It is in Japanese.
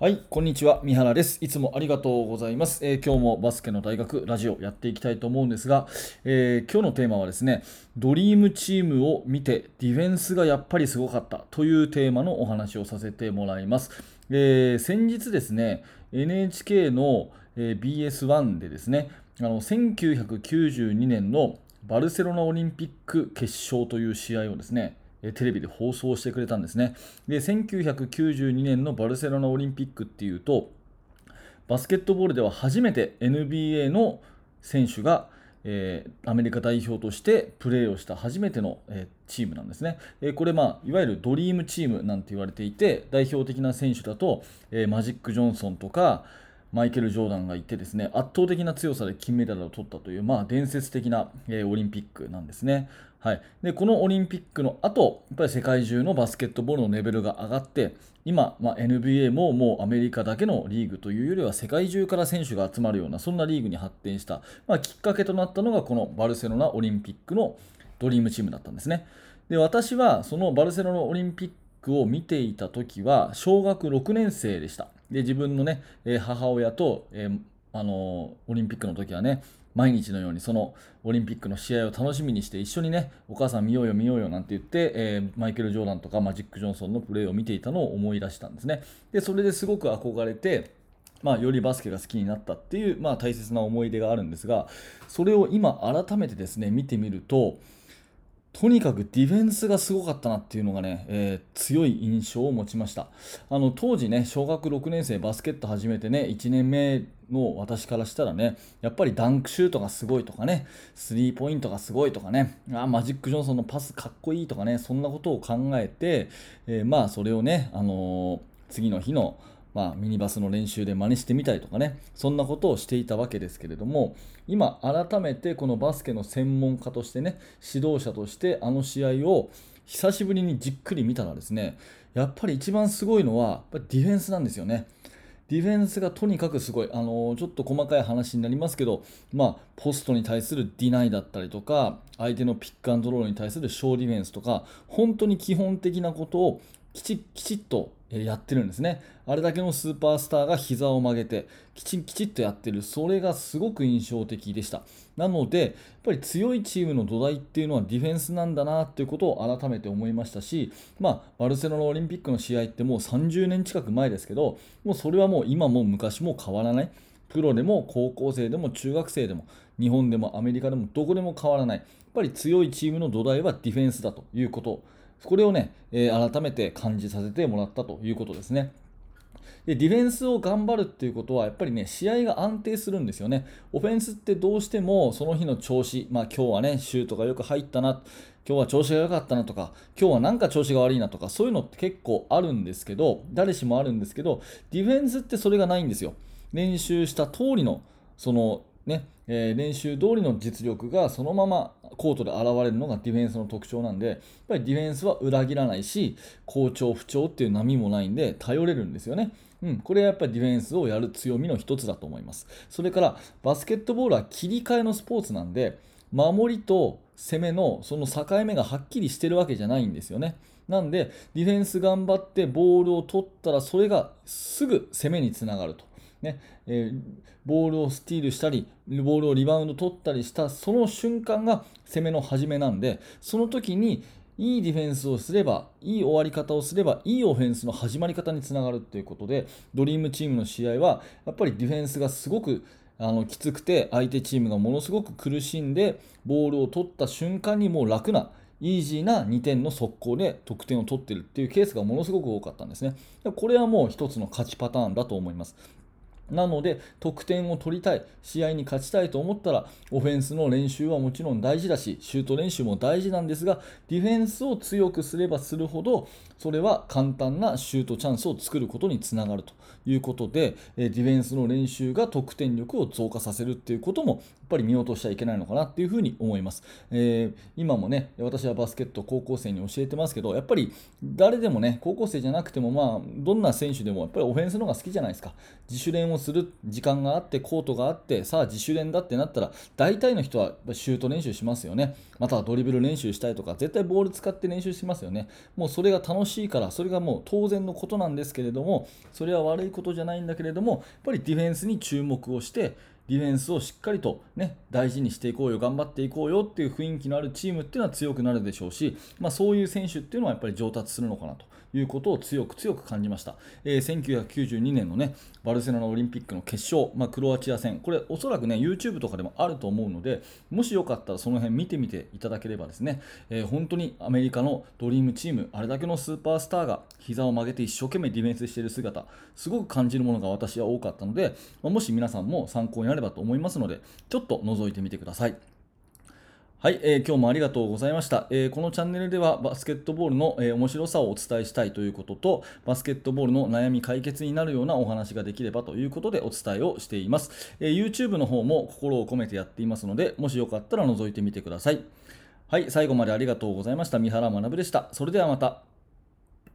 はい、こんにちは。三原です。いつもありがとうございます。えー今日もバスケの大学ラジオやっていきたいと思うんですが、えー今日のテーマはですね、ドリームチームを見てディフェンスがやっぱりすごかったというテーマのお話をさせてもらいます。えー先日ですね、NHK の、え BS1 でですね、あの1992年のバルセロナオリンピック決勝という試合をですね、テレビで放送してくれたんですね。で、1992年のバルセロナオリンピックっていうと、バスケットボールでは初めて NBA の選手が、えーアメリカ代表としてプレーをした初めての、えーチームなんですね。えーこれ、まあ、いわゆるドリームチームなんて言われていて、代表的な選手だと、えマジック・ジョンソンとか、マイケル・ジョーダンがいてですね、圧倒的な強さで金メダルを取ったという、まあ、伝説的な、えーオリンピックなんですね。はい、でこのオリンピックの後やっぱり世界中のバスケットボールのレベルが上がって今、まあ、NBA ももうアメリカだけのリーグというよりは世界中から選手が集まるようなそんなリーグに発展した、まあ、きっかけとなったのがこのバルセロナオリンピックのドリームチームだったんですね。で私はそのバルセロナオリンピックを見ていた時は小学6年生でした。で自分のね、母親と、えーあのーオリンピックの時はね毎日のようにそのオリンピックの試合を楽しみにして一緒にねお母さん見ようよ見ようよなんて言って、えーマイケル・ジョーダンとかマジック・ジョンソンのプレーを見ていたのを思い出したんですね。でそれですごく憧れてまあ、よりバスケが好きになったっていう、まあ、大切な思い出があるんですがそれを今改めてですね見てみるととにかくディフェンスがすごかったなっていうのがね、えー強い印象を持ちました。あの当時ね小学6年生バスケット始めてね1年目の私からしたらねやっぱりダンクシュートがすごいとかねスリーポイントがすごいとかねあマジック・ジョンソンのパスかっこいいとかねそんなことを考えて、えーまあそれをね、あのー次の日のまあ、ミニバスの練習で真似してみたりとかねそんなことをしていたわけですけれども今改めてこのバスケの専門家としてね指導者としてあの試合を久しぶりにじっくり見たらですねやっぱり一番すごいのはディフェンスなんですよね。ディフェンスがとにかくすごい、あのちょっと細かい話になりますけど、まあ、ポストに対するディナイだったりとか、相手のピックアンドロールに対する小ディフェンスとか、本当に基本的なことをきちきちっとやってるんですね。あれだけのスーパースターが膝を曲げて、きちんきちっとやってる、それがすごく印象的でした。なので、やっぱり強いチームの土台っていうのはディフェンスなんだなっていうことを改めて思いましたし、まあ、バルセロナオリンピックの試合ってもう30年近く前ですけど、もうそれはもう今も昔も変わらない。プロでも高校生でも中学生でも日本でもアメリカでもどこでも変わらない。やっぱり強いチームの土台はディフェンスだということ。これをね、えー改めて感じさせてもらったということですね。でディフェンスを頑張るっていうことはやっぱりね試合が安定するんですよね。オフェンスってどうしてもその日の調子、まあ今日はねシュートがよく入ったな、今日は調子が良かったなとか、今日はなんか調子が悪いなとか、そういうのって結構あるんですけど、誰しもあるんですけど、ディフェンスってそれがないんですよ。練習した通りのそのね、えー練習通りの実力がそのままコートで現れるのがディフェンスの特徴なんで、やっぱりディフェンスは裏切らないし、好調、不調っていう波もないんで、頼れるんですよね。うん、これはやっぱりディフェンスをやる強みの一つだと思います。それから、バスケットボールは切り替えのスポーツなんで、守りと攻めのその境目がはっきりしてるわけじゃないんですよね。なんで、ディフェンス頑張ってボールを取ったら、それがすぐ攻めにつながると。ねえーボールをスティールしたり、ボールをリバウンド取ったりした、その瞬間が攻めの始めなんで、その時にいいディフェンスをすれば、いい終わり方をすれば、いいオフェンスの始まり方につながるということで、ドリームチームの試合は、やっぱりディフェンスがすごくあのきつくて、相手チームがものすごく苦しんで、ボールを取った瞬間にもう楽な、イージーな2点の速攻で得点を取っているっていうケースがものすごく多かったんですね。これはもう一つの勝ちパターンだと思います。なので、得点を取りたい、試合に勝ちたいと思ったら、オフェンスの練習はもちろん大事だし、シュート練習も大事なんですが、ディフェンスを強くすればするほど、それは簡単なシュートチャンスを作ることにつながるということで、ディフェンスの練習が得点力を増加させるっていうことも、ぱり見落としちゃいけないのかなっていうふうに思います。えー今もね、私はバスケット高校生に教えてますけど、やっぱり誰でもね、高校生じゃなくても、まあ、どんな選手でも、やっぱりオフェンスの方が好きじゃないですか。自主練をする時間があって、コートがあって、さあ自主練だってなったら、大体の人はシュート練習しますよね。またはドリブル練習したいとか、絶対ボール使って練習しますよね。もうそれが楽しいからそれがもう当然のことなんですけれどもそれは悪いことじゃないんだけれどもやっぱりディフェンスに注目をしてディフェンスをしっかりと、ね、大事にしていこうよ、頑張っていこうよっていう雰囲気のあるチームっていうのは強くなるでしょうし、まあ、そういう選手っていうのはやっぱり上達するのかなと。いうことを強く強く感じました。えー、1992年のね、バルセロナオリンピックの決勝、まあ、クロアチア戦、これおそらくね、YouTube とかでもあると思うので、もしよかったらその辺見てみていただければですね、えー、本当にアメリカのドリームチーム、あれだけのスーパースターが膝を曲げて一生懸命ディフェンスしている姿、すごく感じるものが私は多かったので、まあ、もし皆さんも参考になればと思いますので、ちょっと覗いてみてください。はい、えー、今日もありがとうございました、えー、このチャンネルではバスケットボールの、えー、面白さをお伝えしたいということと、バスケットボールの悩み解決になるようなお話ができればということでお伝えをしています。え YouTube の方も心を込めてやっていますので、もしよかったら覗いてみてください。はい、最後までありがとうございました。三原学でした。それではまた。